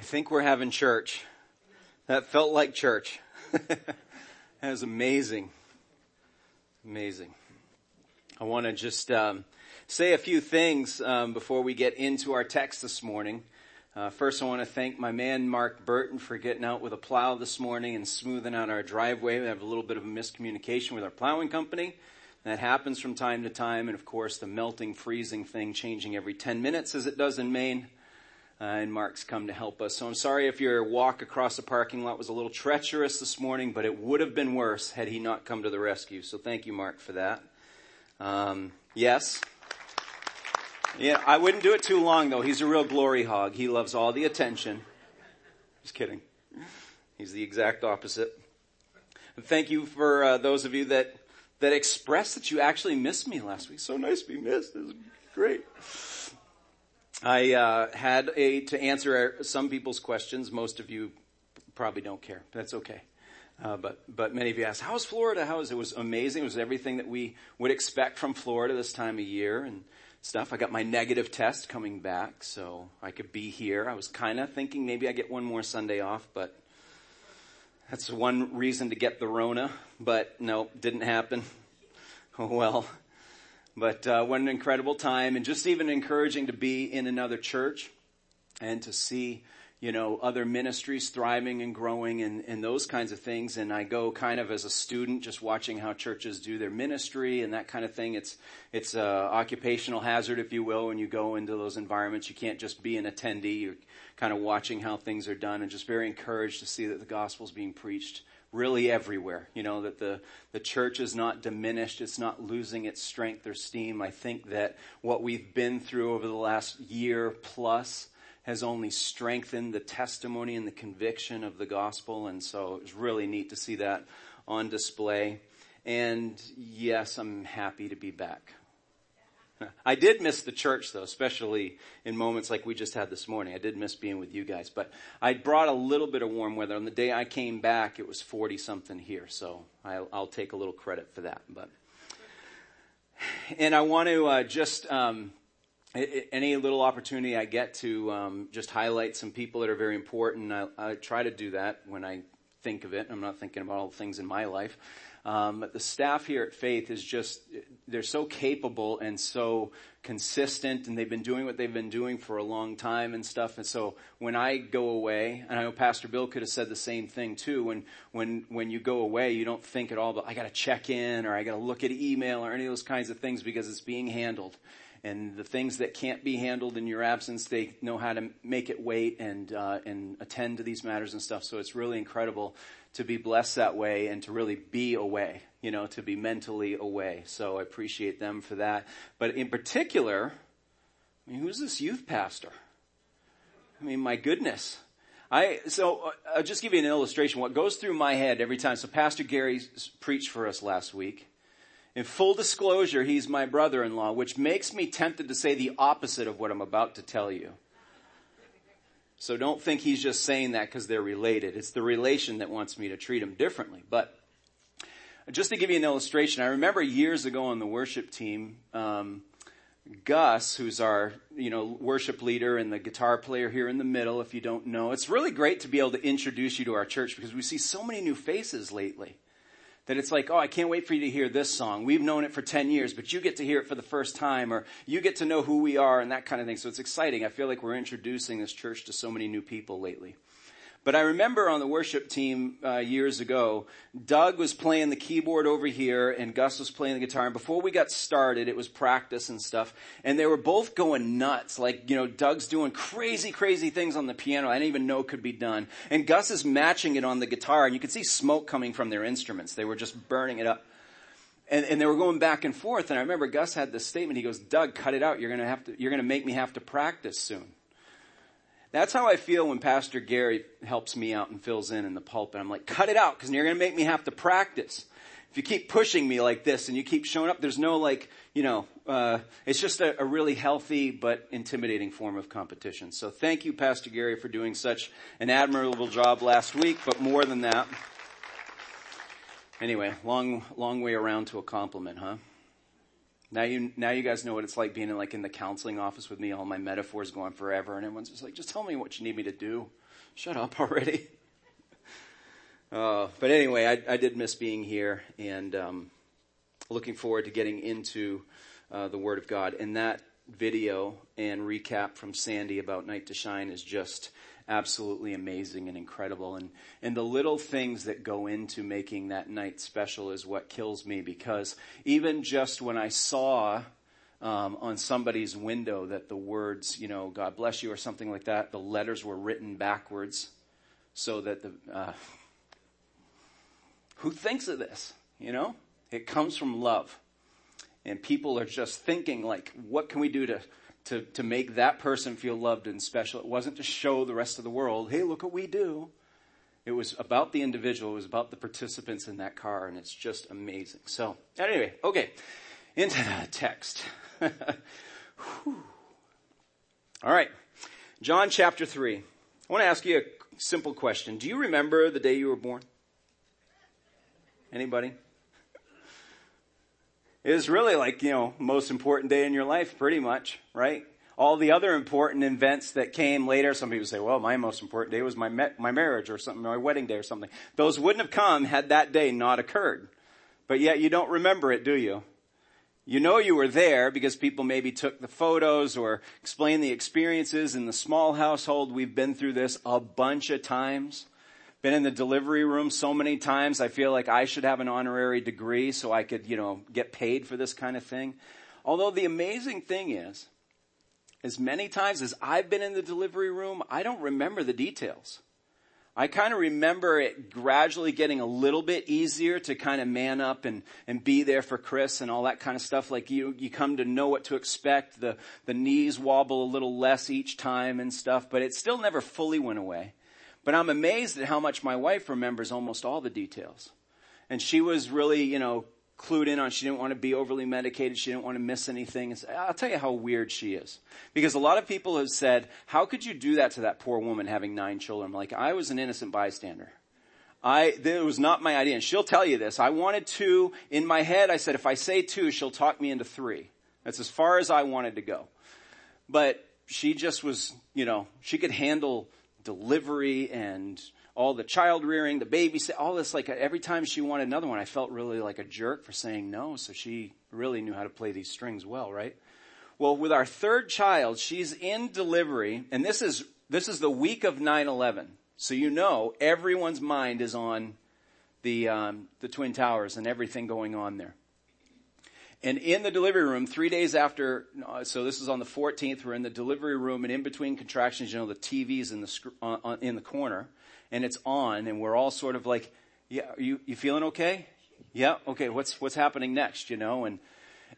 I think we're having church. That felt like church. that was amazing. Amazing. I want to just um, say a few things um, before we get into our text this morning. Uh, first, I want to thank my man Mark Burton for getting out with a plow this morning and smoothing out our driveway. We have a little bit of a miscommunication with our plowing company. That happens from time to time, and of course, the melting, freezing thing changing every 10 minutes as it does in Maine uh, and Mark's come to help us. So I'm sorry if your walk across the parking lot was a little treacherous this morning, but it would have been worse had he not come to the rescue. So thank you, Mark, for that. Um, yes. Yeah, I wouldn't do it too long though. He's a real glory hog. He loves all the attention. Just kidding. He's the exact opposite. And thank you for uh, those of you that that expressed that you actually missed me last week. So nice to be missed. It was great. I uh, had a to answer some people's questions. Most of you probably don't care. That's okay. Uh, but but many of you asked, "How's Florida? How is it?" Was amazing. It was everything that we would expect from Florida this time of year and stuff. I got my negative test coming back, so I could be here. I was kind of thinking maybe I get one more Sunday off, but that's one reason to get the Rona. But no, didn't happen. Oh well. But uh, what an incredible time, and just even encouraging to be in another church and to see, you know, other ministries thriving and growing and, and those kinds of things. And I go kind of as a student, just watching how churches do their ministry and that kind of thing. It's it's a occupational hazard, if you will, when you go into those environments. You can't just be an attendee. You're kind of watching how things are done, and just very encouraged to see that the gospel is being preached really everywhere. You know, that the, the church is not diminished. It's not losing its strength or steam. I think that what we've been through over the last year plus has only strengthened the testimony and the conviction of the gospel. And so it was really neat to see that on display. And yes, I'm happy to be back. I did miss the church though, especially in moments like we just had this morning. I did miss being with you guys, but I brought a little bit of warm weather. On the day I came back, it was 40 something here, so I'll, I'll take a little credit for that. But, and I want to uh, just um, any little opportunity I get to um, just highlight some people that are very important. I, I try to do that when I think of it. I'm not thinking about all the things in my life. Um, but the staff here at Faith is just, they're so capable and so consistent and they've been doing what they've been doing for a long time and stuff. And so when I go away, and I know Pastor Bill could have said the same thing too, when, when, when you go away, you don't think at all about, I gotta check in or I gotta look at email or any of those kinds of things because it's being handled and the things that can't be handled in your absence, they know how to make it wait and uh, and attend to these matters and stuff. So it's really incredible to be blessed that way and to really be away, you know, to be mentally away. So I appreciate them for that. But in particular, I mean, who's this youth pastor? I mean, my goodness. I, so uh, I'll just give you an illustration. What goes through my head every time. So Pastor Gary preached for us last week. In full disclosure, he's my brother-in-law, which makes me tempted to say the opposite of what I'm about to tell you. So don't think he's just saying that because they're related. It's the relation that wants me to treat him differently. But just to give you an illustration, I remember years ago on the worship team, um, Gus, who's our, you know, worship leader and the guitar player here in the middle, if you don't know, it's really great to be able to introduce you to our church because we see so many new faces lately that it's like, oh, I can't wait for you to hear this song. We've known it for 10 years, but you get to hear it for the first time, or you get to know who we are and that kind of thing. So it's exciting. I feel like we're introducing this church to so many new people lately. But I remember on the worship team uh, years ago, Doug was playing the keyboard over here and Gus was playing the guitar. And before we got started, it was practice and stuff. And they were both going nuts. Like, you know, Doug's doing crazy, crazy things on the piano I didn't even know could be done. And Gus is matching it on the guitar. And you could see smoke coming from their instruments. They were just burning it up. And, and, they were going back and forth. And I remember Gus had this statement. He goes, Doug, cut it out. You're going to have to, you're going to make me have to practice soon. That's how I feel when Pastor Gary helps me out and fills in in the pulpit. I'm like, cut it out because you're going to make me have to practice. If you keep pushing me like this and you keep showing up, there's no like, you know, uh, it's just a, a really healthy but intimidating form of competition. So thank you, Pastor Gary, for doing such an admirable job last week, but more than that. Anyway, long, long way around to a compliment, huh? Now you, now you guys know what it's like being in like in the counseling office with me, all my metaphors going forever, and everyone's just like, just tell me what you need me to do. Shut up already. uh, but anyway, I, I, did miss being here and, um, looking forward to getting into, uh, the Word of God. And that video and recap from Sandy about Night to Shine is just, absolutely amazing and incredible. And, and the little things that go into making that night special is what kills me because even just when I saw um, on somebody's window that the words, you know, God bless you or something like that, the letters were written backwards so that the, uh, who thinks of this? You know, it comes from love. And people are just thinking like, what can we do to to, to make that person feel loved and special. It wasn't to show the rest of the world, hey, look what we do. It was about the individual. It was about the participants in that car, and it's just amazing. So, anyway, okay, into the text. All right, John chapter 3. I want to ask you a simple question. Do you remember the day you were born? Anybody? Is really like, you know, most important day in your life, pretty much, right? All the other important events that came later, some people say, well, my most important day was my, my marriage or something, my wedding day or something. Those wouldn't have come had that day not occurred. But yet you don't remember it, do you? You know you were there because people maybe took the photos or explained the experiences in the small household. We've been through this a bunch of times been in the delivery room so many times. I feel like I should have an honorary degree so I could, you know, get paid for this kind of thing. Although the amazing thing is, as many times as I've been in the delivery room, I don't remember the details. I kind of remember it gradually getting a little bit easier to kind of man up and, and be there for Chris and all that kind of stuff. Like you, you come to know what to expect. The, the knees wobble a little less each time and stuff, but it still never fully went away. But I'm amazed at how much my wife remembers almost all the details. And she was really, you know, clued in on she didn't want to be overly medicated. She didn't want to miss anything. I'll tell you how weird she is. Because a lot of people have said, how could you do that to that poor woman having nine children? Like, I was an innocent bystander. I, it was not my idea. And she'll tell you this. I wanted two. In my head, I said, if I say two, she'll talk me into three. That's as far as I wanted to go. But she just was, you know, she could handle delivery and all the child rearing, the baby, all this, like every time she wanted another one, I felt really like a jerk for saying no. So she really knew how to play these strings well, right? Well, with our third child, she's in delivery and this is, this is the week of 9-11. So you know everyone's mind is on the, um, the Twin Towers and everything going on there. And in the delivery room, three days after, so this is on the 14th, we're in the delivery room and in between contractions, you know, the TV's in the, uh, in the corner and it's on and we're all sort of like, yeah, you, you feeling okay? Yeah. Okay. What's, what's happening next? You know, and,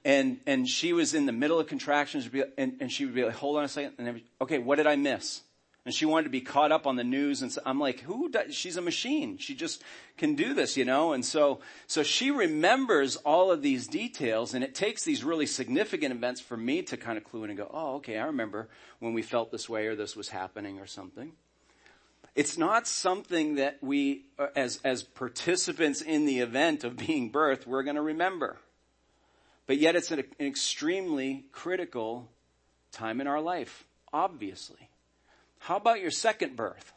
and, and she was in the middle of contractions and, and she would be like, hold on a second. And okay, what did I miss? And she wanted to be caught up on the news and so I'm like, who does, she's a machine. She just can do this, you know? And so, so she remembers all of these details and it takes these really significant events for me to kind of clue in and go, oh, okay, I remember when we felt this way or this was happening or something. It's not something that we, uh, as, as participants in the event of being birthed, we're going to remember. But yet it's an, an extremely critical time in our life, obviously. How about your second birth?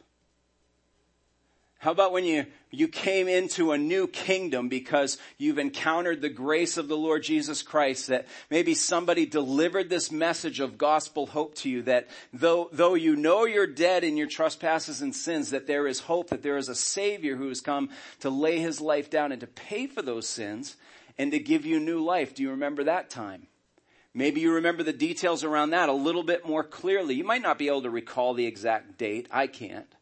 How about when you, you came into a new kingdom because you've encountered the grace of the Lord Jesus Christ that maybe somebody delivered this message of gospel hope to you that though, though you know you're dead in your trespasses and sins, that there is hope, that there is a savior who has come to lay his life down and to pay for those sins and to give you new life. Do you remember that time? Maybe you remember the details around that a little bit more clearly. You might not be able to recall the exact date. I can't.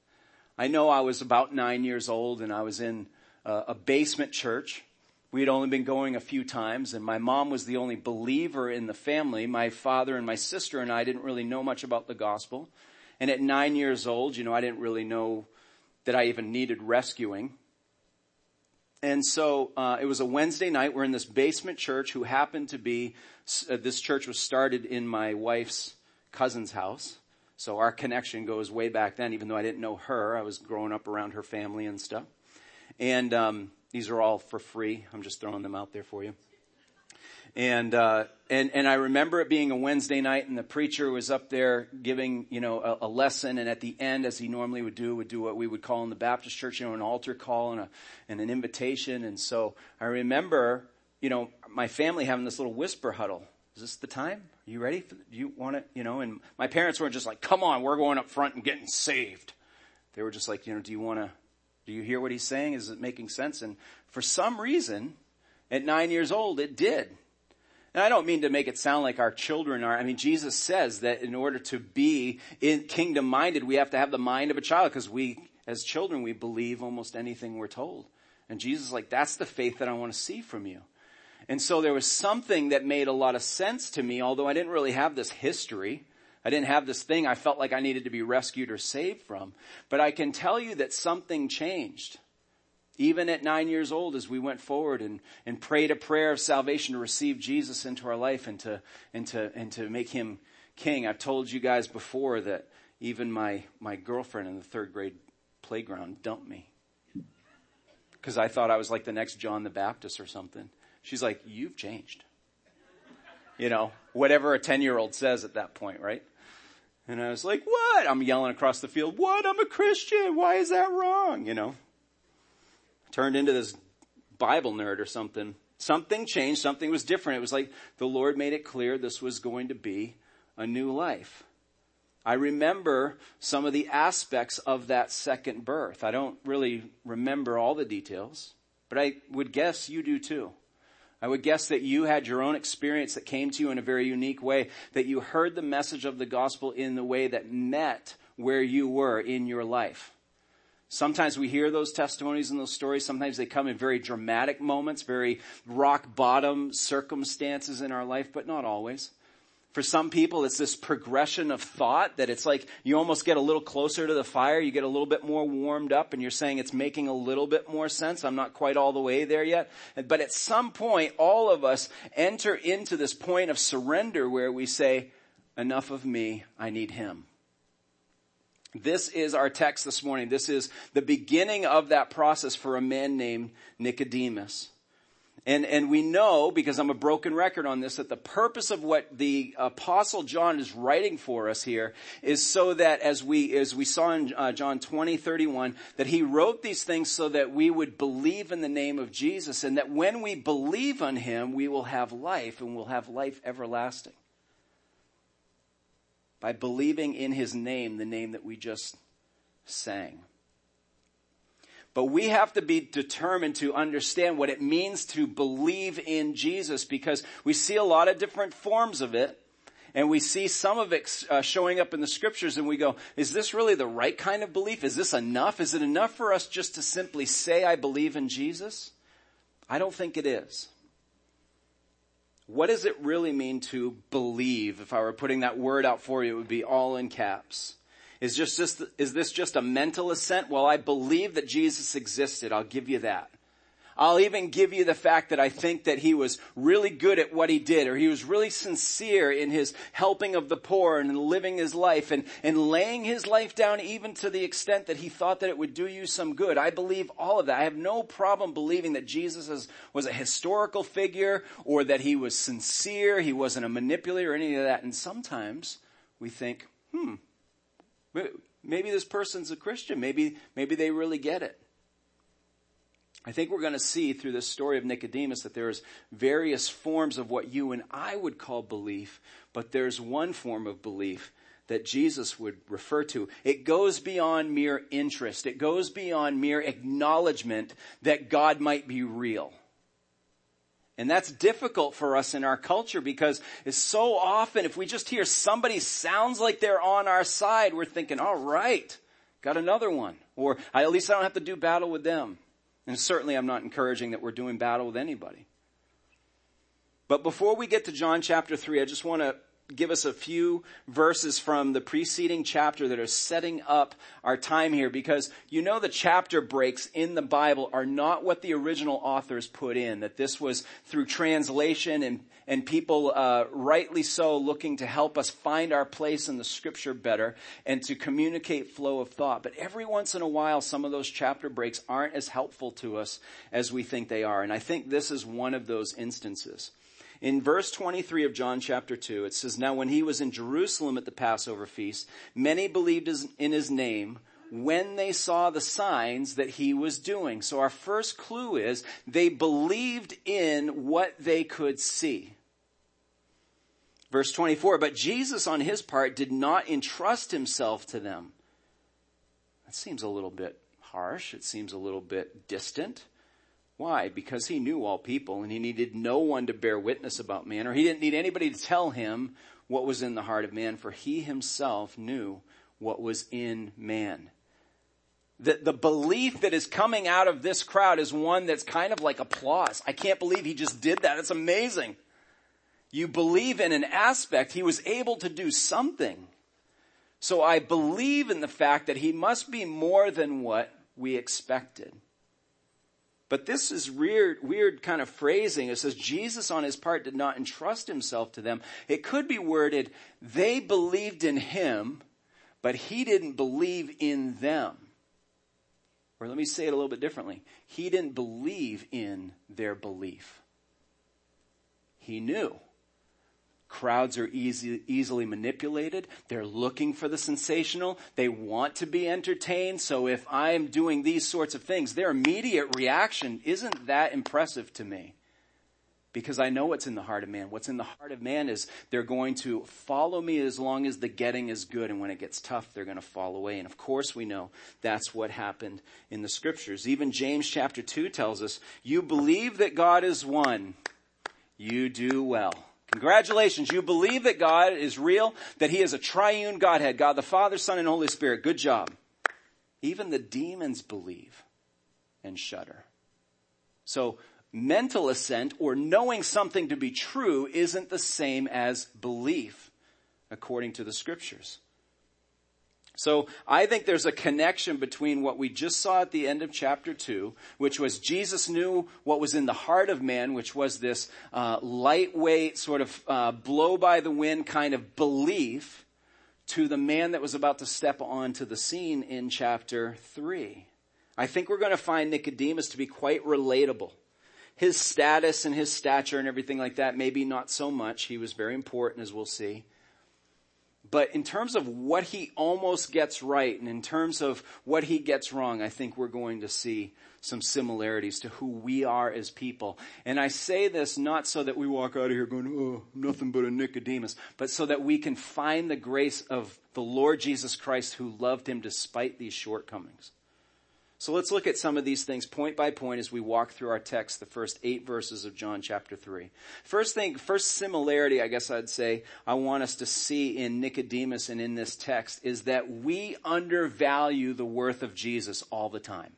I know I was about nine years old and I was in a, basement church. We had only been going a few times and my mom was the only believer in the family. My father and my sister and I didn't really know much about the gospel. And at nine years old, you know, I didn't really know that I even needed rescuing. And so uh, it was a Wednesday night. We're in this basement church who happened to be, uh, this church was started in my wife's cousin's house. So our connection goes way back then, even though I didn't know her. I was growing up around her family and stuff. And um, these are all for free. I'm just throwing them out there for you. And, uh, and, and I remember it being a Wednesday night and the preacher was up there giving, you know, a, a, lesson. And at the end, as he normally would do, would do what we would call in the Baptist church, you know, an altar call and a, and an invitation. And so I remember, you know, my family having this little whisper huddle. Is this the time? Are you ready? For, do you want it? You know, and my parents weren't just like, come on, we're going up front and getting saved. They were just like, you know, do you want to, do you hear what he's saying? Is it making sense? And for some reason, at nine years old, it did. And I don't mean to make it sound like our children are, I mean, Jesus says that in order to be kingdom minded, we have to have the mind of a child because we, as children, we believe almost anything we're told. And Jesus is like, that's the faith that I want to see from you. And so there was something that made a lot of sense to me, although I didn't really have this history. I didn't have this thing I felt like I needed to be rescued or saved from. But I can tell you that something changed even at nine years old as we went forward and, and prayed a prayer of salvation to receive Jesus into our life and to, and to, and to make him king. I've told you guys before that even my, my girlfriend in the third grade playground dumped me. Cause I thought I was like the next John the Baptist or something. She's like, you've changed. You know, whatever a 10 year old says at that point, right? And I was like, what? I'm yelling across the field, what? I'm a Christian. Why is that wrong? You know? Turned into this Bible nerd or something. Something changed. Something was different. It was like the Lord made it clear this was going to be a new life. I remember some of the aspects of that second birth. I don't really remember all the details, but I would guess you do too. I would guess that you had your own experience that came to you in a very unique way, that you heard the message of the gospel in the way that met where you were in your life. Sometimes we hear those testimonies and those stories. Sometimes they come in very dramatic moments, very rock bottom circumstances in our life, but not always. For some people, it's this progression of thought that it's like you almost get a little closer to the fire, you get a little bit more warmed up, and you're saying it's making a little bit more sense. I'm not quite all the way there yet. But at some point, all of us enter into this point of surrender where we say, enough of me, I need Him. This is our text this morning. This is the beginning of that process for a man named Nicodemus. And, and we know, because I'm a broken record on this, that the purpose of what the apostle John is writing for us here is so that as we, as we saw in uh, John 20, 31, that he wrote these things so that we would believe in the name of Jesus and that when we believe on him, we will have life and we'll have life everlasting by believing in his name, the name that we just sang. But we have to be determined to understand what it means to believe in Jesus because we see a lot of different forms of it. And we see some of it uh, showing up in the scriptures and we go, is this really the right kind of belief? Is this enough? Is it enough for us just to simply say I believe in Jesus? I don't think it is. What does it really mean to believe? If I were putting that word out for you, it would be all in caps. Is just, just, is this just a mental assent? Well, I believe that Jesus existed. I'll give you that. I'll even give you the fact that I think that he was really good at what he did, or he was really sincere in his helping of the poor and living his life and, and laying his life down even to the extent that he thought that it would do you some good. I believe all of that. I have no problem believing that Jesus is, was a historical figure or that he was sincere, he wasn't a manipulator or any of that. And sometimes we think, hmm, maybe this person's a Christian. Maybe, maybe they really get it. I think we're going to see through this story of Nicodemus that there's various forms of what you and I would call belief, but there's one form of belief that Jesus would refer to. It goes beyond mere interest. It goes beyond mere acknowledgement that God might be real. And that's difficult for us in our culture because it's so often if we just hear somebody sounds like they're on our side, we're thinking, all right, got another one. Or at least I don't have to do battle with them. And certainly I'm not encouraging that we're doing battle with anybody. But before we get to John chapter 3, I just want to give us a few verses from the preceding chapter that are setting up our time here because you know the chapter breaks in the Bible are not what the original authors put in, that this was through translation and, and people uh, rightly so looking to help us find our place in the scripture better and to communicate flow of thought. But every once in a while, some of those chapter breaks aren't as helpful to us as we think they are. And I think this is one of those instances. In verse 23 of John chapter 2, it says, Now when he was in Jerusalem at the Passover feast, many believed in his name when they saw the signs that he was doing. So our first clue is they believed in what they could see. Verse 24, but Jesus on his part did not entrust himself to them. That seems a little bit harsh. It seems a little bit distant. Why? Because he knew all people and he needed no one to bear witness about man, or he didn't need anybody to tell him what was in the heart of man, for he himself knew what was in man. The, the belief that is coming out of this crowd is one that's kind of like applause. I can't believe he just did that. It's amazing. You believe in an aspect, he was able to do something. So I believe in the fact that he must be more than what we expected. But this is weird, weird kind of phrasing. It says Jesus on his part did not entrust himself to them. It could be worded, they believed in him, but he didn't believe in them. Or let me say it a little bit differently. He didn't believe in their belief. He knew. Crowds are easy, easily manipulated. They're looking for the sensational. They want to be entertained. So if I'm doing these sorts of things, their immediate reaction isn't that impressive to me. Because I know what's in the heart of man. What's in the heart of man is they're going to follow me as long as the getting is good. And when it gets tough, they're going to fall away. And of course we know that's what happened in the scriptures. Even James chapter 2 tells us, you believe that God is one. You do well. Congratulations. You believe that God is real, that He is a triune Godhead, God the Father, Son, and Holy Spirit. Good job. Even the demons believe and shudder. So mental assent or knowing something to be true isn't the same as belief according to the scriptures. So I think there's a connection between what we just saw at the end of chapter two, which was Jesus knew what was in the heart of man, which was this uh, lightweight sort of uh, blow by the wind kind of belief, to the man that was about to step onto the scene in chapter three. I think we're going to find Nicodemus to be quite relatable. His status and his stature and everything like that, maybe not so much. He was very important, as we'll see. But in terms of what he almost gets right and in terms of what he gets wrong, I think we're going to see some similarities to who we are as people. And I say this not so that we walk out of here going, oh, nothing but a Nicodemus, but so that we can find the grace of the Lord Jesus Christ who loved him despite these shortcomings. So let's look at some of these things point by point as we walk through our text, the first eight verses of John chapter three. First thing, first similarity, I guess I'd say, I want us to see in Nicodemus and in this text is that we undervalue the worth of Jesus all the time.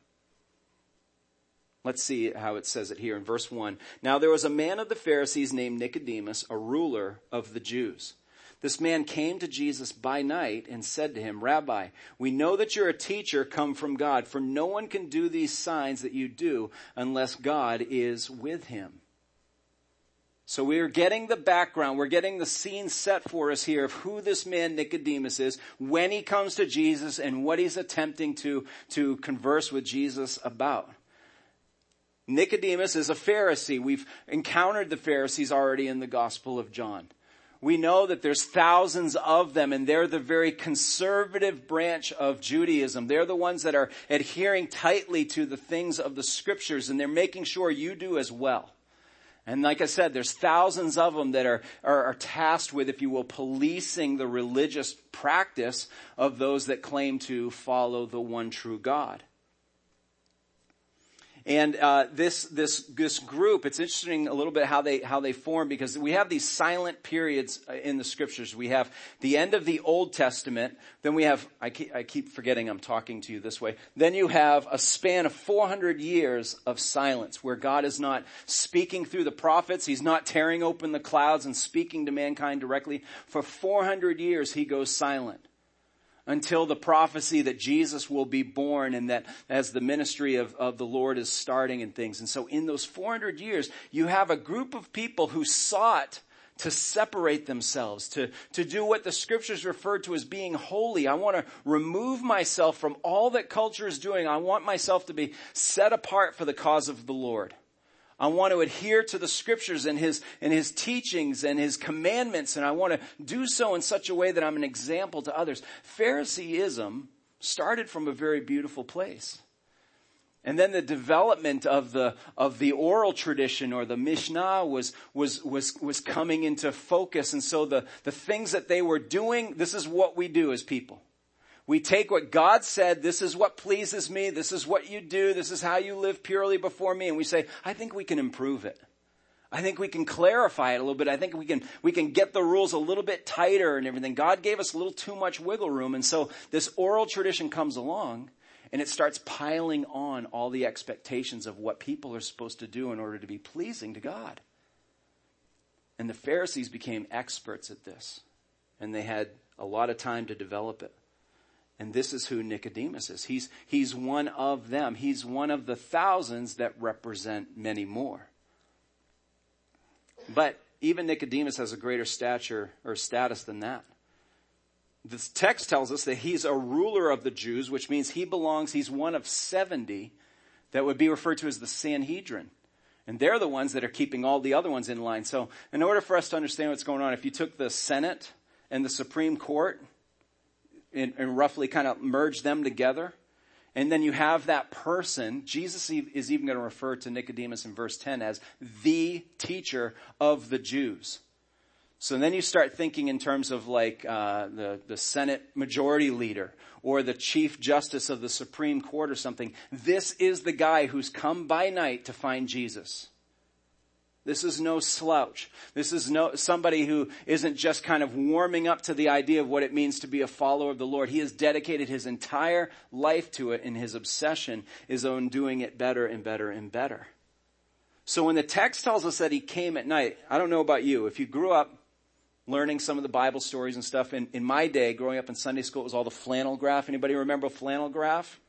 Let's see how it says it here in verse one. Now there was a man of the Pharisees named Nicodemus, a ruler of the Jews. This man came to Jesus by night and said to him, Rabbi, we know that you're a teacher come from God, for no one can do these signs that you do unless God is with him. So we're getting the background, we're getting the scene set for us here of who this man Nicodemus is, when he comes to Jesus and what he's attempting to, to converse with Jesus about. Nicodemus is a Pharisee. We've encountered the Pharisees already in the Gospel of John we know that there's thousands of them and they're the very conservative branch of Judaism. They're the ones that are adhering tightly to the things of the scriptures and they're making sure you do as well. And like I said, there's thousands of them that are, are, are, tasked with, if you will, policing the religious practice of those that claim to follow the one true God. And uh, this this this group, it's interesting a little bit how they how they form because we have these silent periods uh, in the scriptures. We have the end of the Old Testament, then we have I keep, I keep forgetting I'm talking to you this way. Then you have a span of 400 years of silence where God is not speaking through the prophets. He's not tearing open the clouds and speaking to mankind directly. For 400 years, he goes silent until the prophecy that Jesus will be born and that as the ministry of, of the Lord is starting and things. And so in those 400 years, you have a group of people who sought to separate themselves, to, to do what the scriptures refer to as being holy. I want to remove myself from all that culture is doing. I want myself to be set apart for the cause of the Lord. I want to adhere to the scriptures and his, and his teachings and his commandments and I want to do so in such a way that I'm an example to others. Phariseeism started from a very beautiful place. And then the development of the, of the oral tradition or the Mishnah was, was, was, was coming into focus. And so the, the things that they were doing, this is what we do as people. We take what God said, this is what pleases me, this is what you do, this is how you live purely before me, and we say, I think we can improve it. I think we can clarify it a little bit. I think we can, we can get the rules a little bit tighter and everything. God gave us a little too much wiggle room, and so this oral tradition comes along, and it starts piling on all the expectations of what people are supposed to do in order to be pleasing to God. And the Pharisees became experts at this, and they had a lot of time to develop it. And this is who Nicodemus is. He's, he's one of them. He's one of the thousands that represent many more. But even Nicodemus has a greater stature or status than that. This text tells us that he's a ruler of the Jews, which means he belongs, he's one of 70 that would be referred to as the Sanhedrin. And they're the ones that are keeping all the other ones in line. So in order for us to understand what's going on, if you took the Senate and the Supreme Court and, and roughly kind of merge them together. And then you have that person, Jesus is even going to refer to Nicodemus in verse 10 as the teacher of the Jews. So then you start thinking in terms of like uh, the the Senate majority leader or the chief justice of the Supreme Court or something. This is the guy who's come by night to find Jesus. This is no slouch. This is no, somebody who isn't just kind of warming up to the idea of what it means to be a follower of the Lord. He has dedicated his entire life to it and his obsession is on doing it better and better and better. So when the text tells us that he came at night, I don't know about you, if you grew up learning some of the Bible stories and stuff, in, in my day, growing up in Sunday school, it was all the flannel graph. Anybody remember flannel graph?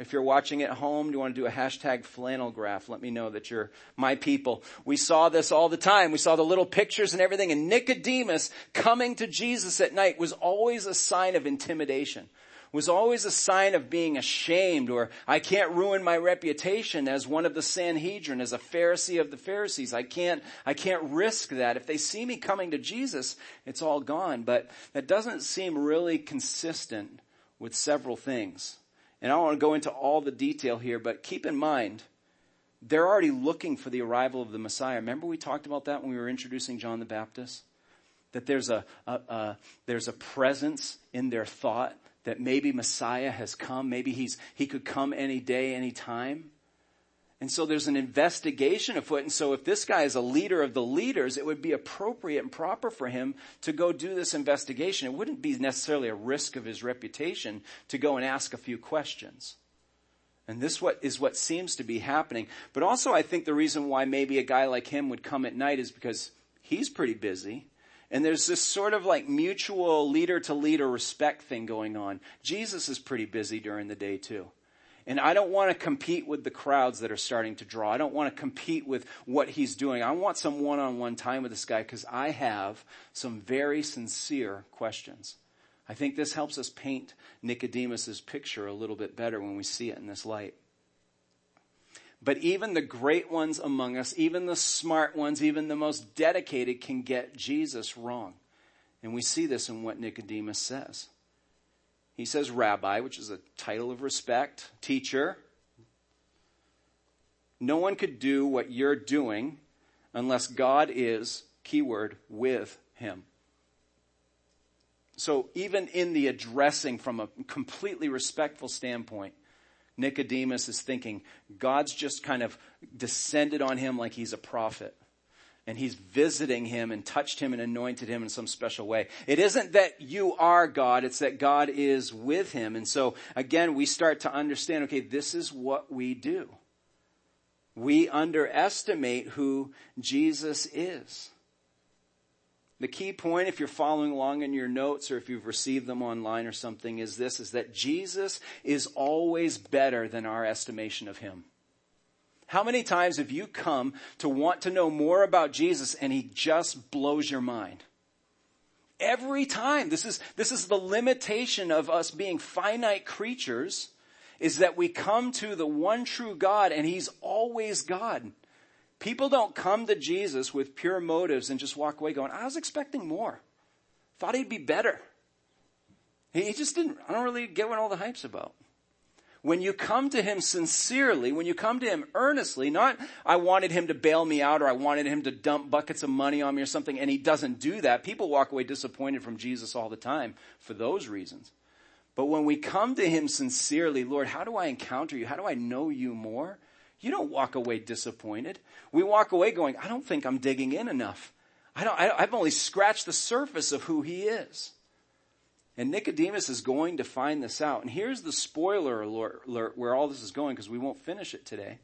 If you're watching at home, do you want to do a hashtag flannel graph? Let me know that you're my people. We saw this all the time. We saw the little pictures and everything. And Nicodemus coming to Jesus at night was always a sign of intimidation. Was always a sign of being ashamed or I can't ruin my reputation as one of the Sanhedrin, as a Pharisee of the Pharisees. I can't, I can't risk that. If they see me coming to Jesus, it's all gone. But that doesn't seem really consistent with several things. And I don't want to go into all the detail here, but keep in mind, they're already looking for the arrival of the Messiah. Remember we talked about that when we were introducing John the Baptist? That there's a, a, a, there's a presence in their thought that maybe Messiah has come. Maybe he's, he could come any day, any time. And so there's an investigation afoot. And so if this guy is a leader of the leaders, it would be appropriate and proper for him to go do this investigation. It wouldn't be necessarily a risk of his reputation to go and ask a few questions. And this what is what seems to be happening. But also I think the reason why maybe a guy like him would come at night is because he's pretty busy. And there's this sort of like mutual leader to leader respect thing going on. Jesus is pretty busy during the day too. And I don't want to compete with the crowds that are starting to draw. I don't want to compete with what he's doing. I want some one-on-one time with this guy because I have some very sincere questions. I think this helps us paint Nicodemus's picture a little bit better when we see it in this light. But even the great ones among us, even the smart ones, even the most dedicated can get Jesus wrong. And we see this in what Nicodemus says. He says rabbi, which is a title of respect, teacher. No one could do what you're doing unless God is, keyword, with him. So even in the addressing from a completely respectful standpoint, Nicodemus is thinking God's just kind of descended on him like he's a prophet and he's visiting him and touched him and anointed him in some special way. It isn't that you are God, it's that God is with him. And so again, we start to understand, okay, this is what we do. We underestimate who Jesus is. The key point, if you're following along in your notes or if you've received them online or something, is this, is that Jesus is always better than our estimation of him. How many times have you come to want to know more about Jesus and he just blows your mind? Every time. This is, this is the limitation of us being finite creatures is that we come to the one true God and he's always God. People don't come to Jesus with pure motives and just walk away going, I was expecting more. Thought he'd be better. He just didn't, I don't really get what all the hype's about. When you come to him sincerely, when you come to him earnestly, not I wanted him to bail me out or I wanted him to dump buckets of money on me or something, and he doesn't do that. People walk away disappointed from Jesus all the time for those reasons. But when we come to him sincerely, Lord, how do I encounter you? How do I know you more? You don't walk away disappointed. We walk away going, I don't think I'm digging in enough. I don't, I, I've only scratched the surface of who he is. And Nicodemus is going to find this out. And here's the spoiler alert where all this is going because we won't finish it today.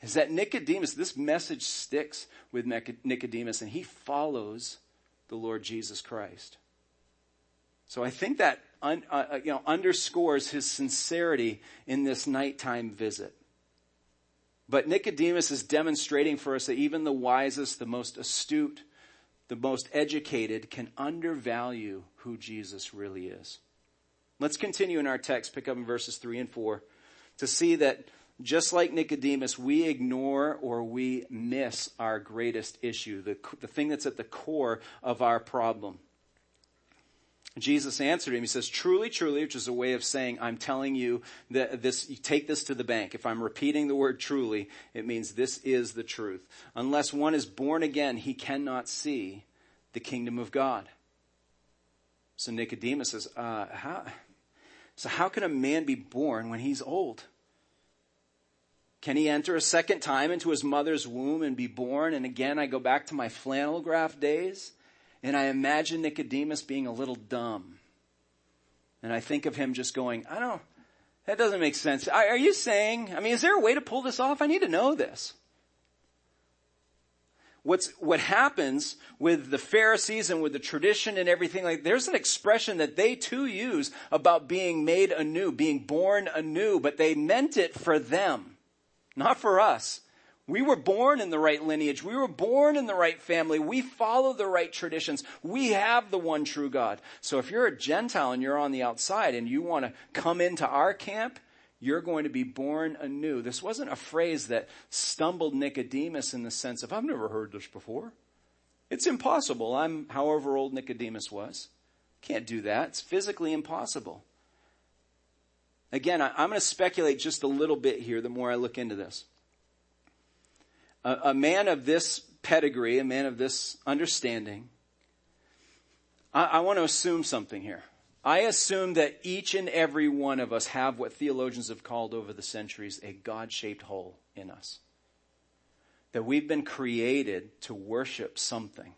Is that Nicodemus, this message sticks with Nicodemus and he follows the Lord Jesus Christ. So I think that un, uh, uh, you know, underscores his sincerity in this nighttime visit. But Nicodemus is demonstrating for us that even the wisest, the most astute, the most educated can undervalue who Jesus really is. Let's continue in our text, pick up in verses 3 and 4, to see that just like Nicodemus, we ignore or we miss our greatest issue, the, the thing that's at the core of our problem. Jesus answered him. He says, truly, truly, which is a way of saying, I'm telling you that this, you take this to the bank. If I'm repeating the word truly, it means this is the truth. Unless one is born again, he cannot see the kingdom of God. So Nicodemus says, uh, how, so how can a man be born when he's old? Can he enter a second time into his mother's womb and be born? And again, I go back to my flannel graph days. And I imagine Nicodemus being a little dumb. And I think of him just going, I don't, that doesn't make sense. Are you saying, I mean, is there a way to pull this off? I need to know this. What's, what happens with the Pharisees and with the tradition and everything like, there's an expression that they too use about being made anew, being born anew, but they meant it for them, not for us. We were born in the right lineage. We were born in the right family. We follow the right traditions. We have the one true God. So if you're a Gentile and you're on the outside and you want to come into our camp, you're going to be born anew. This wasn't a phrase that stumbled Nicodemus in the sense of, I've never heard this before. It's impossible. I'm however old Nicodemus was. Can't do that. It's physically impossible. Again, I, am going to speculate just a little bit here the more I look into this a, a man of this pedigree, a man of this understanding, I, I want to assume something here. I assume that each and every one of us have what theologians have called over the centuries a God-shaped hole in us. That we've been created to worship something.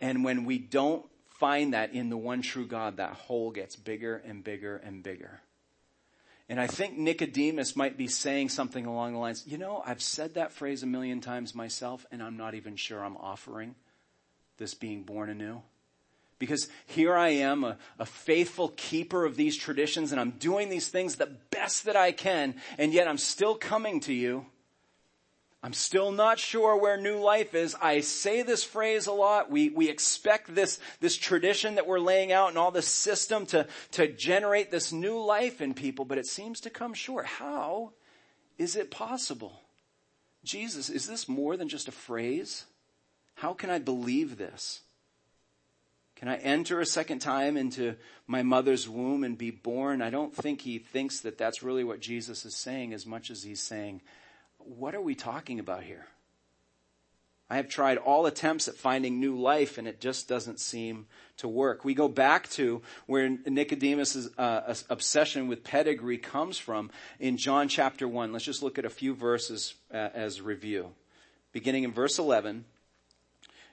And when we don't find that in the one true God, that hole gets bigger and bigger and bigger. And I think Nicodemus might be saying something along the lines, you know, I've said that phrase a million times myself and I'm not even sure I'm offering this being born anew. Because here I am, a, a, faithful keeper of these traditions and I'm doing these things the best that I can and yet I'm still coming to you I'm still not sure where new life is. I say this phrase a lot. We, we expect this, this tradition that we're laying out and all this system to, to generate this new life in people, but it seems to come short. How is it possible? Jesus, is this more than just a phrase? How can I believe this? Can I enter a second time into my mother's womb and be born? I don't think he thinks that that's really what Jesus is saying as much as he's saying, what are we talking about here? I have tried all attempts at finding new life and it just doesn't seem to work. We go back to where Nicodemus' uh, obsession with pedigree comes from in John chapter 1. Let's just look at a few verses uh, as review. Beginning in verse 11,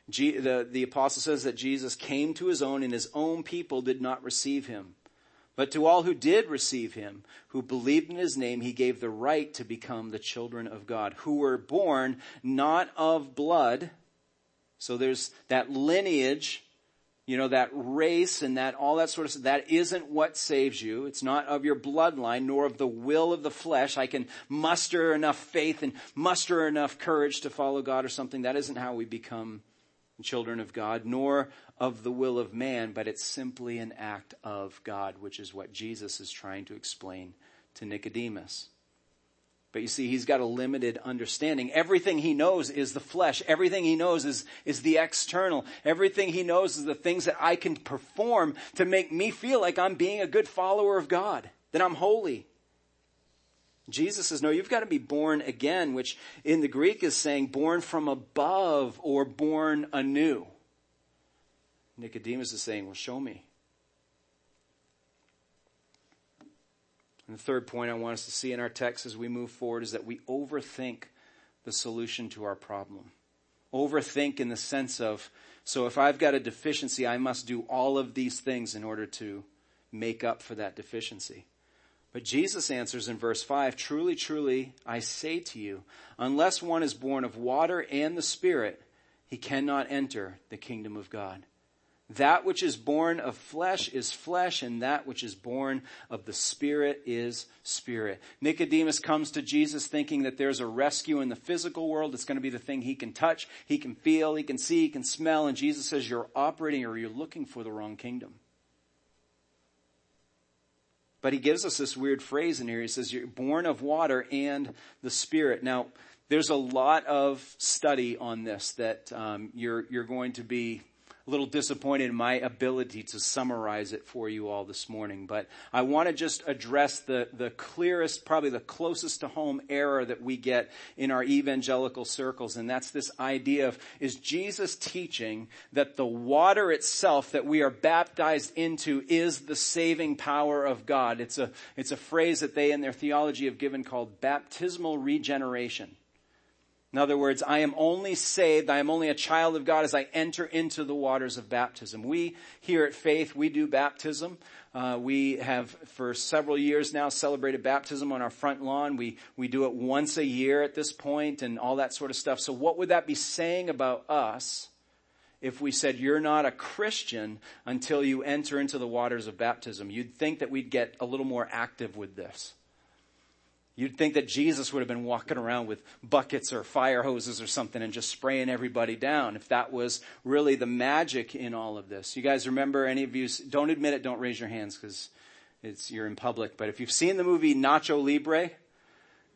G- the, the apostle says that Jesus came to his own and his own people did not receive him. But to all who did receive him, who believed in his name, he gave the right to become the children of God, who were born not of blood. So there's that lineage, you know, that race and that, all that sort of. That isn't what saves you. It's not of your bloodline, nor of the will of the flesh. I can muster enough faith and muster enough courage to follow God or something. That isn't how we become children of God, nor of the will of man, but it's simply an act of God, which is what Jesus is trying to explain to Nicodemus. But you see, he's got a limited understanding. Everything he knows is the flesh. Everything he knows is, is the external. Everything he knows is the things that I can perform to make me feel like I'm being a good follower of God, that I'm holy. Jesus says, no, you've got to be born again, which in the Greek is saying born from above or born anew. Nicodemus is saying, well, show me. And the third point I want us to see in our text as we move forward is that we overthink the solution to our problem. Overthink in the sense of, so if I've got a deficiency, I must do all of these things in order to make up for that deficiency. But Jesus answers in verse 5, truly, truly, I say to you, unless one is born of water and the Spirit, he cannot enter the kingdom of God. That which is born of flesh is flesh, and that which is born of the Spirit is spirit. Nicodemus comes to Jesus thinking that there's a rescue in the physical world. It's going to be the thing he can touch, he can feel, he can see, he can smell, and Jesus says, you're operating or you're looking for the wrong kingdom. But he gives us this weird phrase in here. He says, you're born of water and the Spirit. Now, there's a lot of study on this that um, you're, you're going to be a little disappointed in my ability to summarize it for you all this morning, but I want to just address the, the clearest, probably the closest to home error that we get in our evangelical circles, and that's this idea of, is Jesus teaching that the water itself that we are baptized into is the saving power of God? It's a, it's a phrase that they in their theology have given called baptismal regeneration. In other words, I am only saved, I am only a child of God as I enter into the waters of baptism. We here at Faith, we do baptism. Uh, we have for several years now celebrated baptism on our front lawn. We, we do it once a year at this point and all that sort of stuff. So what would that be saying about us if we said you're not a Christian until you enter into the waters of baptism? You'd think that we'd get a little more active with this. You'd think that Jesus would have been walking around with buckets or fire hoses or something and just spraying everybody down if that was really the magic in all of this. You guys remember any of you, don't admit it, don't raise your hands because it's, you're in public, but if you've seen the movie Nacho Libre,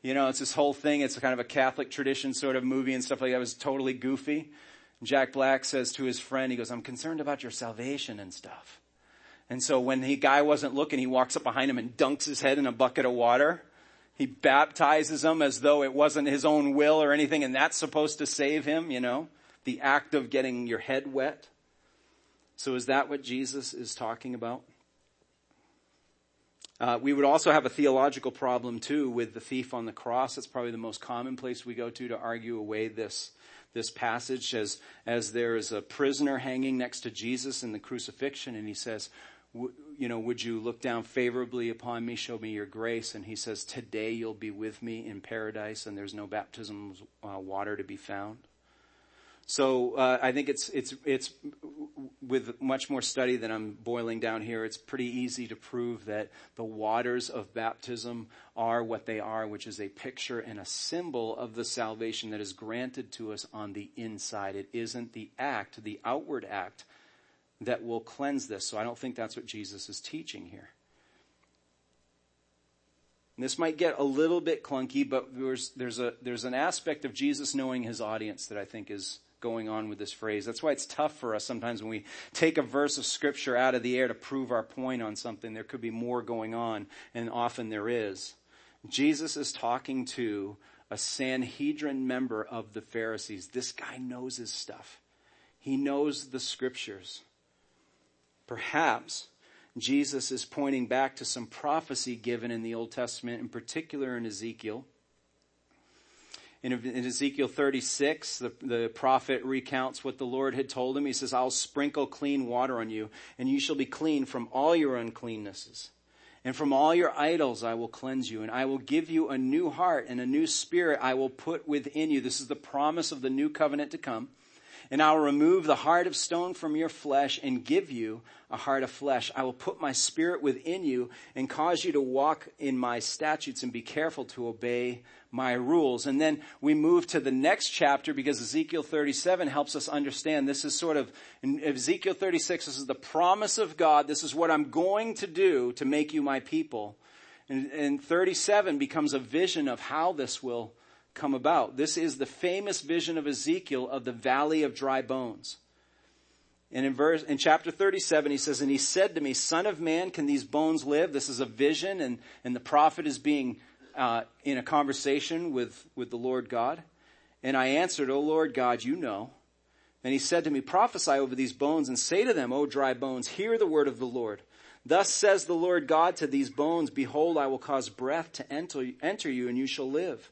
you know, it's this whole thing, it's kind of a Catholic tradition sort of movie and stuff like that. It was totally goofy. Jack Black says to his friend, he goes, I'm concerned about your salvation and stuff. And so when the guy wasn't looking, he walks up behind him and dunks his head in a bucket of water he baptizes them as though it wasn't his own will or anything and that's supposed to save him, you know, the act of getting your head wet. So is that what Jesus is talking about? Uh, we would also have a theological problem too with the thief on the cross. That's probably the most common place we go to to argue away this this passage as as there is a prisoner hanging next to Jesus in the crucifixion, and he says, you know, would you look down favorably upon me, show me your grace? And he says, today you'll be with me in paradise and there's no baptism uh, water to be found. So uh, I think it's it's it's with much more study than I'm boiling down here. It's pretty easy to prove that the waters of baptism are what they are, which is a picture and a symbol of the salvation that is granted to us on the inside. It isn't the act, the outward act that will cleanse this. So I don't think that's what Jesus is teaching here. And this might get a little bit clunky, but there's, there's, a, there's an aspect of Jesus knowing his audience that I think is going on with this phrase. That's why it's tough for us sometimes when we take a verse of scripture out of the air to prove our point on something. There could be more going on, and often there is. Jesus is talking to a Sanhedrin member of the Pharisees. This guy knows his stuff. He knows the scriptures. Perhaps Jesus is pointing back to some prophecy given in the Old Testament, in particular in Ezekiel. In, Ezekiel 36, the, the prophet recounts what the Lord had told him. He says, I'll sprinkle clean water on you, and you shall be clean from all your uncleannesses. And from all your idols I will cleanse you, and I will give you a new heart and a new spirit I will put within you. This is the promise of the new covenant to come. And I will remove the heart of stone from your flesh and give you a heart of flesh. I will put my spirit within you and cause you to walk in my statutes and be careful to obey my rules. And then we move to the next chapter because Ezekiel 37 helps us understand this is sort of, Ezekiel 36, this is the promise of God. This is what I'm going to do to make you my people. And, and 37 becomes a vision of how this will come about. This is the famous vision of Ezekiel of the valley of dry bones. And in verse, in chapter 37, he says, and he said to me, son of man, can these bones live? This is a vision and, and the prophet is being, uh, in a conversation with, with the Lord God. And I answered, O Lord God, you know. And he said to me, prophesy over these bones and say to them, O dry bones, hear the word of the Lord. Thus says the Lord God to these bones, behold, I will cause breath to enter, enter you and you shall live.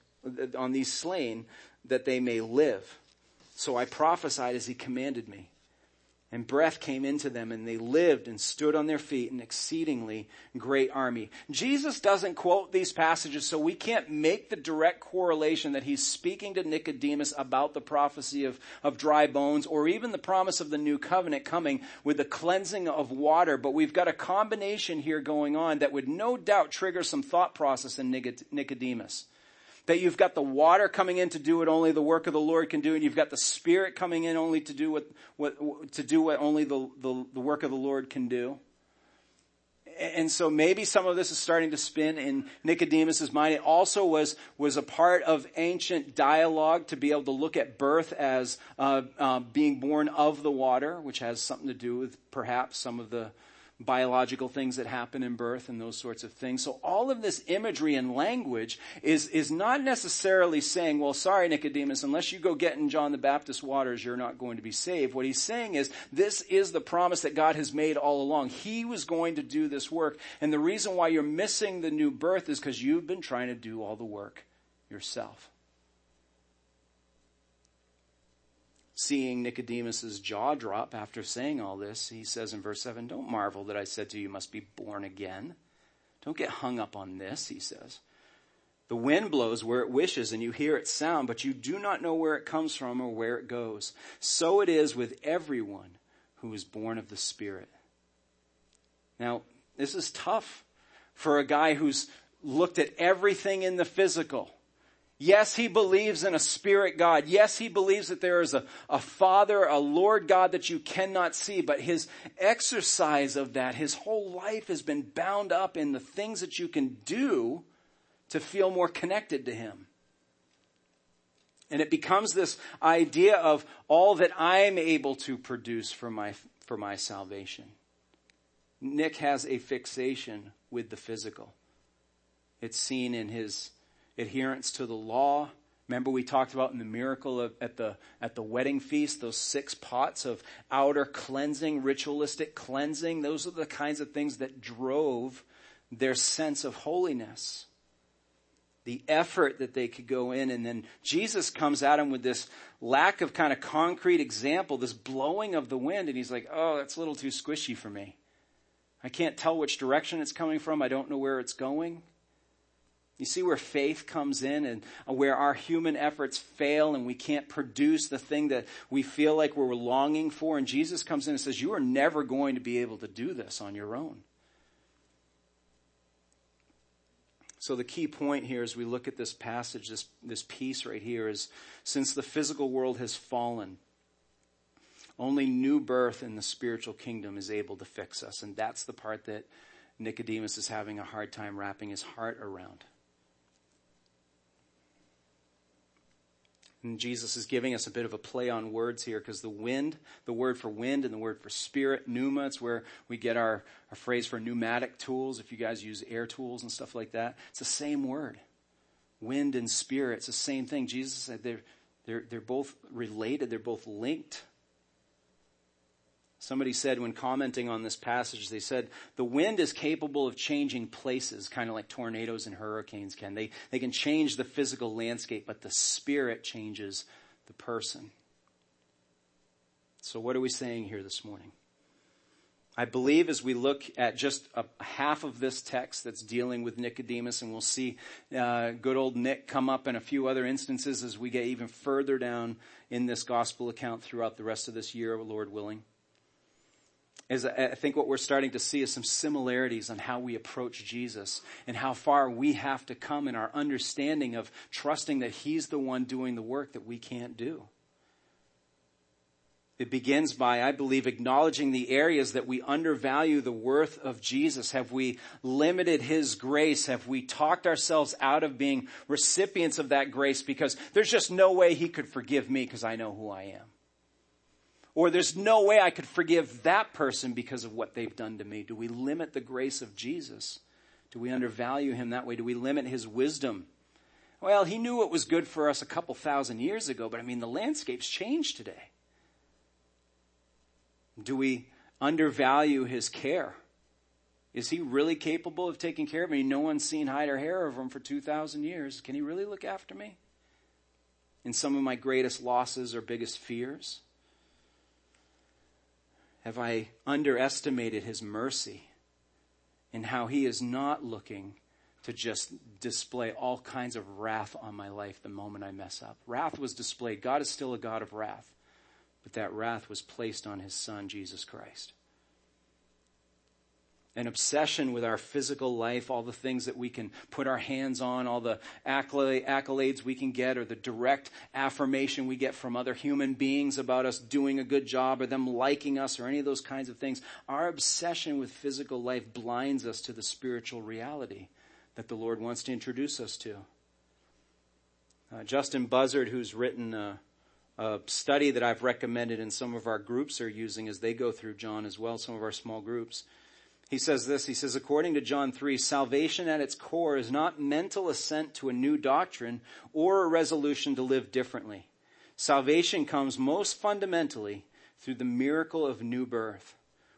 on these slain that they may live. So I prophesied as he commanded me. And breath came into them and they lived and stood on their feet an exceedingly great army. Jesus doesn't quote these passages so we can't make the direct correlation that he's speaking to Nicodemus about the prophecy of, of dry bones or even the promise of the new covenant coming with the cleansing of water. But we've got a combination here going on that would no doubt trigger some thought process in Nicodemus. That you've got the water coming in to do what only the work of the Lord can do, and you've got the Spirit coming in only to do what, what to do what only the, the, the work of the Lord can do. And so maybe some of this is starting to spin in Nicodemus's mind. It also was, was a part of ancient dialogue to be able to look at birth as uh, uh, being born of the water, which has something to do with perhaps some of the biological things that happen in birth and those sorts of things. So all of this imagery and language is, is not necessarily saying, well, sorry, Nicodemus, unless you go get in John the Baptist waters, you're not going to be saved. What he's saying is, this is the promise that God has made all along. He was going to do this work. And the reason why you're missing the new birth is because you've been trying to do all the work yourself. Seeing Nicodemus's jaw drop after saying all this, he says in verse 7, Don't marvel that I said to you, you must be born again. Don't get hung up on this, he says. The wind blows where it wishes and you hear its sound, but you do not know where it comes from or where it goes. So it is with everyone who is born of the Spirit. Now, this is tough for a guy who's looked at everything in the physical Yes, he believes in a spirit God. Yes, he believes that there is a, a Father, a Lord God that you cannot see, but his exercise of that, his whole life has been bound up in the things that you can do to feel more connected to him. And it becomes this idea of all that I'm able to produce for my, for my salvation. Nick has a fixation with the physical. It's seen in his adherence to the law. Remember we talked about in the miracle of, at the, at the wedding feast, those six pots of outer cleansing, ritualistic cleansing. Those are the kinds of things that drove their sense of holiness. The effort that they could go in and then Jesus comes at them with this lack of kind of concrete example, this blowing of the wind and he's like, oh, that's a little too squishy for me. I can't tell which direction it's coming from. I don't know where it's going. You see where faith comes in and where our human efforts fail and we can't produce the thing that we feel like we're longing for. And Jesus comes in and says, you are never going to be able to do this on your own. So the key point here as we look at this passage, this, this piece right here is since the physical world has fallen, only new birth in the spiritual kingdom is able to fix us. And that's the part that Nicodemus is having a hard time wrapping his heart around. And Jesus is giving us a bit of a play on words here because the wind, the word for wind and the word for spirit, pneuma, it's where we get our, our phrase for pneumatic tools. If you guys use air tools and stuff like that, it's the same word. Wind and spirit, it's the same thing. Jesus said they're, they're, they're both related. They're both linked. Somebody said when commenting on this passage, they said, the wind is capable of changing places, kind of like tornadoes and hurricanes can. They, they can change the physical landscape, but the spirit changes the person. So what are we saying here this morning? I believe as we look at just a half of this text that's dealing with Nicodemus, and we'll see uh, good old Nick come up in a few other instances as we get even further down in this gospel account throughout the rest of this year, Lord willing. Is I think what we're starting to see is some similarities on how we approach Jesus and how far we have to come in our understanding of trusting that He's the one doing the work that we can't do. It begins by, I believe, acknowledging the areas that we undervalue the worth of Jesus. Have we limited His grace? Have we talked ourselves out of being recipients of that grace because there's just no way He could forgive me because I know who I am? Or there's no way I could forgive that person because of what they've done to me. Do we limit the grace of Jesus? Do we undervalue Him that way? Do we limit His wisdom? Well, He knew what was good for us a couple thousand years ago, but I mean, the landscape's changed today. Do we undervalue his care? Is he really capable of taking care of me? No one's seen hide or hair of him for 2,000 years. Can he really look after me? In some of my greatest losses or biggest fears? Have I underestimated his mercy and how he is not looking to just display all kinds of wrath on my life the moment I mess up? Wrath was displayed. God is still a God of wrath but that wrath was placed on his son, Jesus Christ. An obsession with our physical life, all the things that we can put our hands on, all the accolades we can get, or the direct affirmation we get from other human beings about us doing a good job, or them liking us, or any of those kinds of things. Our obsession with physical life blinds us to the spiritual reality that the Lord wants to introduce us to. Uh, Justin Buzzard, who's written uh, a study that I've recommended and some of our groups are using as they go through John as well, some of our small groups. He says this, he says, according to John 3, salvation at its core is not mental assent to a new doctrine or a resolution to live differently. Salvation comes most fundamentally through the miracle of new birth,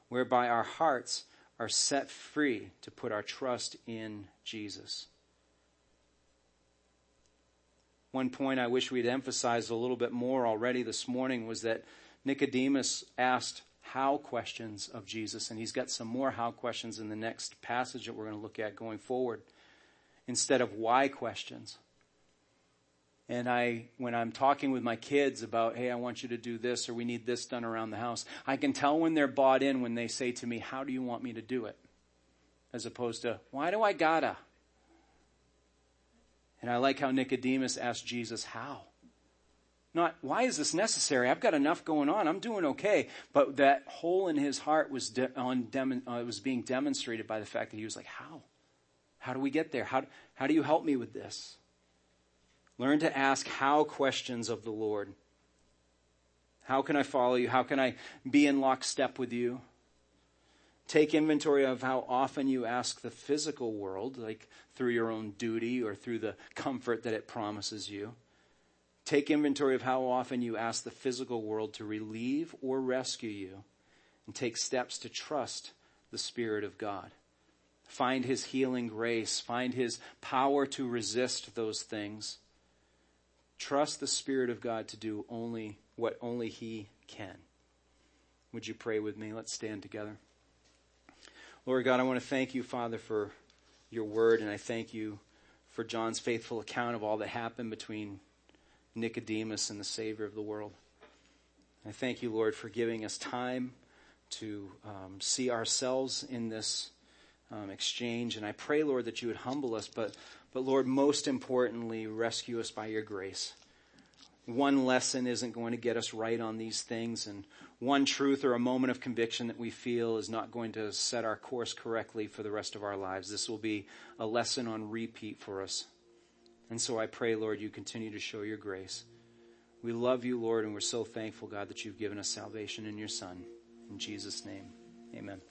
whereby our hearts are set free to put our trust in Jesus. One point I wish we'd emphasized a little bit more already this morning was that Nicodemus asked how questions of Jesus, and he's got some more how questions in the next passage that we're going to look at going forward, instead of why questions. And I, when I'm talking with my kids about, hey, I want you to do this or we need this done around the house, I can tell when they're bought in when they say to me, how do you want me to do it? As opposed to, why do I gotta? And I like how Nicodemus asked Jesus, how? Not, why is this necessary? I've got enough going on. I'm doing okay. But that hole in his heart was, de- uh, was being demonstrated by the fact that he was like, how? How do we get there? How, how do you help me with this? Learn to ask how questions of the Lord. How can I follow you? How can I be in lockstep with you? Take inventory of how often you ask the physical world, like through your own duty or through the comfort that it promises you. Take inventory of how often you ask the physical world to relieve or rescue you, and take steps to trust the Spirit of God. Find His healing grace, find His power to resist those things. Trust the Spirit of God to do only what only He can. Would you pray with me? Let's stand together. Lord God, I want to thank you, Father, for your word, and I thank you for John's faithful account of all that happened between Nicodemus and the Savior of the world. I thank you, Lord, for giving us time to um, see ourselves in this um, exchange. And I pray, Lord, that you would humble us, but, but Lord, most importantly, rescue us by your grace one lesson isn't going to get us right on these things, and one truth or a moment of conviction that we feel is not going to set our course correctly for the rest of our lives. This will be a lesson on repeat for us. And so I pray, Lord, you continue to show your grace. We love you, Lord, and we're so thankful, God, that you've given us salvation in your Son. In Jesus' name, amen.